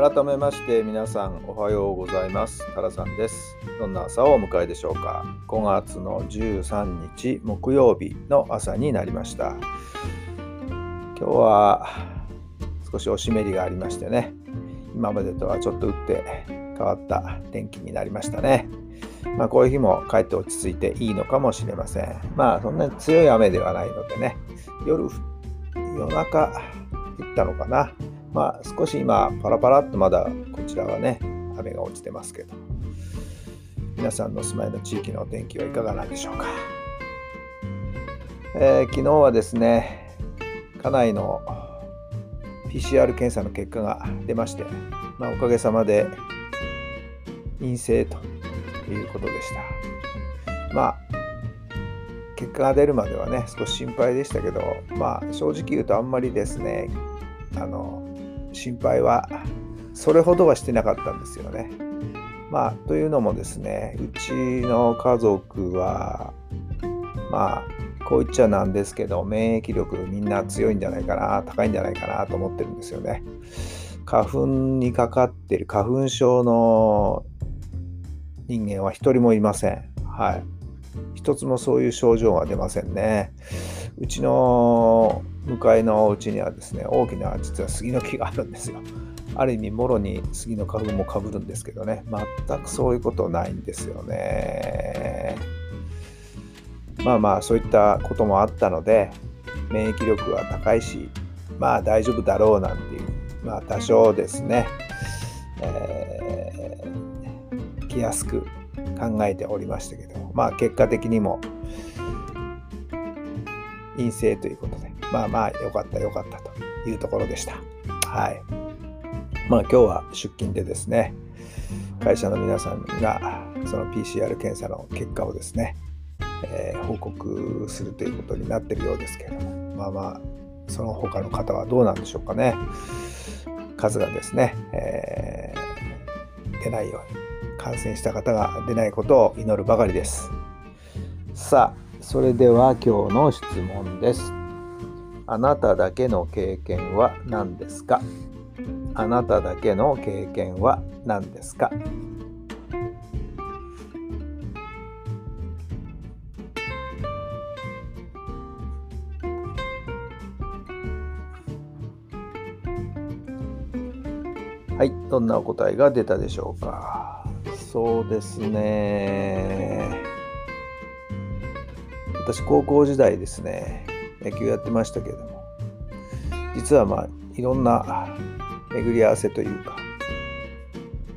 改めまして皆さんおはようございます。タラさんです。どんな朝をお迎えでしょうか。5月の13日木曜日の朝になりました。今日は少しお湿りがありましてね。今までとはちょっと打って変わった天気になりましたね。まあこういう日も帰って落ち着いていいのかもしれません。まあそんなに強い雨ではないのでね。夜夜中降ったのかな。まあ、少し今、パラパラっとまだこちらはね、雨が落ちてますけど、皆さんのお住まいの地域のお天気はいかがなんでしょうか。えー、昨日はですね、家内の PCR 検査の結果が出まして、まあ、おかげさまで陰性ということでした。まあ、結果が出るまではね、少し心配でしたけど、まあ、正直言うとあんまりですね、あの心配はそれほどはしてなかったんですよね。まあというのもですねうちの家族はまあこう言っちゃなんですけど免疫力みんな強いんじゃないかな高いんじゃないかなと思ってるんですよね。花粉にかかってる花粉症の人間は一人もいません。はい。一つもそういう症状は出ませんね。うちの向かいのお家にはですね、大きな実は杉の木があるんですよ。ある意味、もろに杉の花粉もかぶるんですけどね、全くそういうことないんですよね。まあまあ、そういったこともあったので、免疫力は高いし、まあ大丈夫だろうなんていう、まあ多少ですね、えー、気安く考えておりましたけど、まあ結果的にも陰性ということで、まあまあ良かった良かったというところでした。はい。まあ今日は出勤でですね、会社の皆さんがその PCR 検査の結果をですね、えー、報告するということになってるようですけれども、まあまあ、その他の方はどうなんでしょうかね。数がですね、えー、出ないように、感染した方が出ないことを祈るばかりです。さあ、それでは今日の質問です。あなただけの経験は何ですか？あなただけの経験は何ですか？はい、どんなお答えが出たでしょうか？そうですね。私高校時代ですね野球やってましたけれども実はまあいろんな巡り合わせというか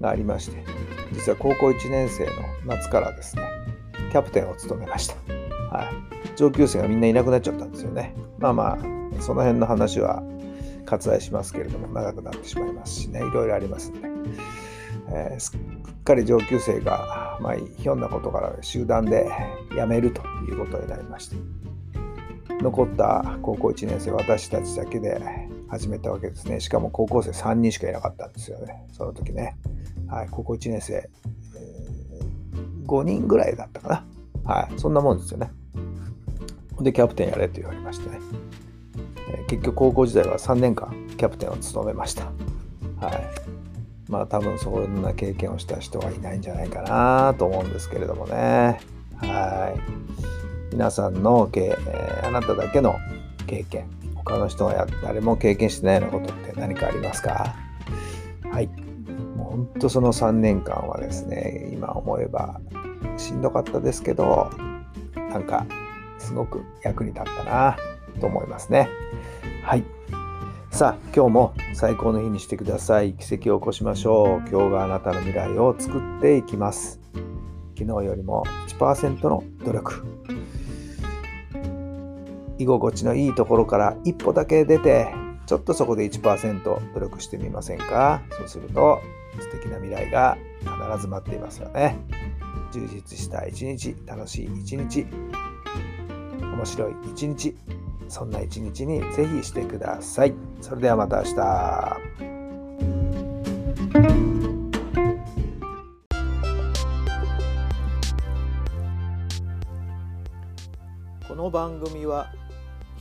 がありまして実は高校1年生の夏からですねキャプテンを務めました、はい、上級生がみんないなくなっちゃったんですよね。まあまあその辺の話は割愛しますけれども長くなってしまいますしね。いろいろありますんで、えー、すっかり上級生が、まあ、ひょんなことから集団で辞めるということになりまして。残った高校1年生私たちだけで始めたわけですね。しかも高校生3人しかいなかったんですよね。その時ね、はい、高校1年生、5人ぐらいだったかな。はい。そんなもんですよね。でキャプテンやれと言われましてね、え、結局高校時代は3年間キャプテンを務めました。はい。まあ多分そんな経験をした人はいないんじゃないかなと思うんですけれどもね。はい。皆さんの、えー、あなただけの経験、他の人がや誰も経験してないようなことって何かありますか？はい。もう本当その3年間はですね、今思えばしんどかったですけど、なんかすごく役に立ったなと思いますね。はい。さあ、今日も最高の日にしてください。奇跡を起こしましょう。今日があなたの未来を作っていきます。昨日よりも1%の努力居心地のいいところから一歩だけ出てちょっとそこで1%努力してみませんか？そうすると素敵な未来が必ず待っていますよね。充実した一日楽しい一日面白い一日そんな一日にぜひしてください。それではまた明日。この番組は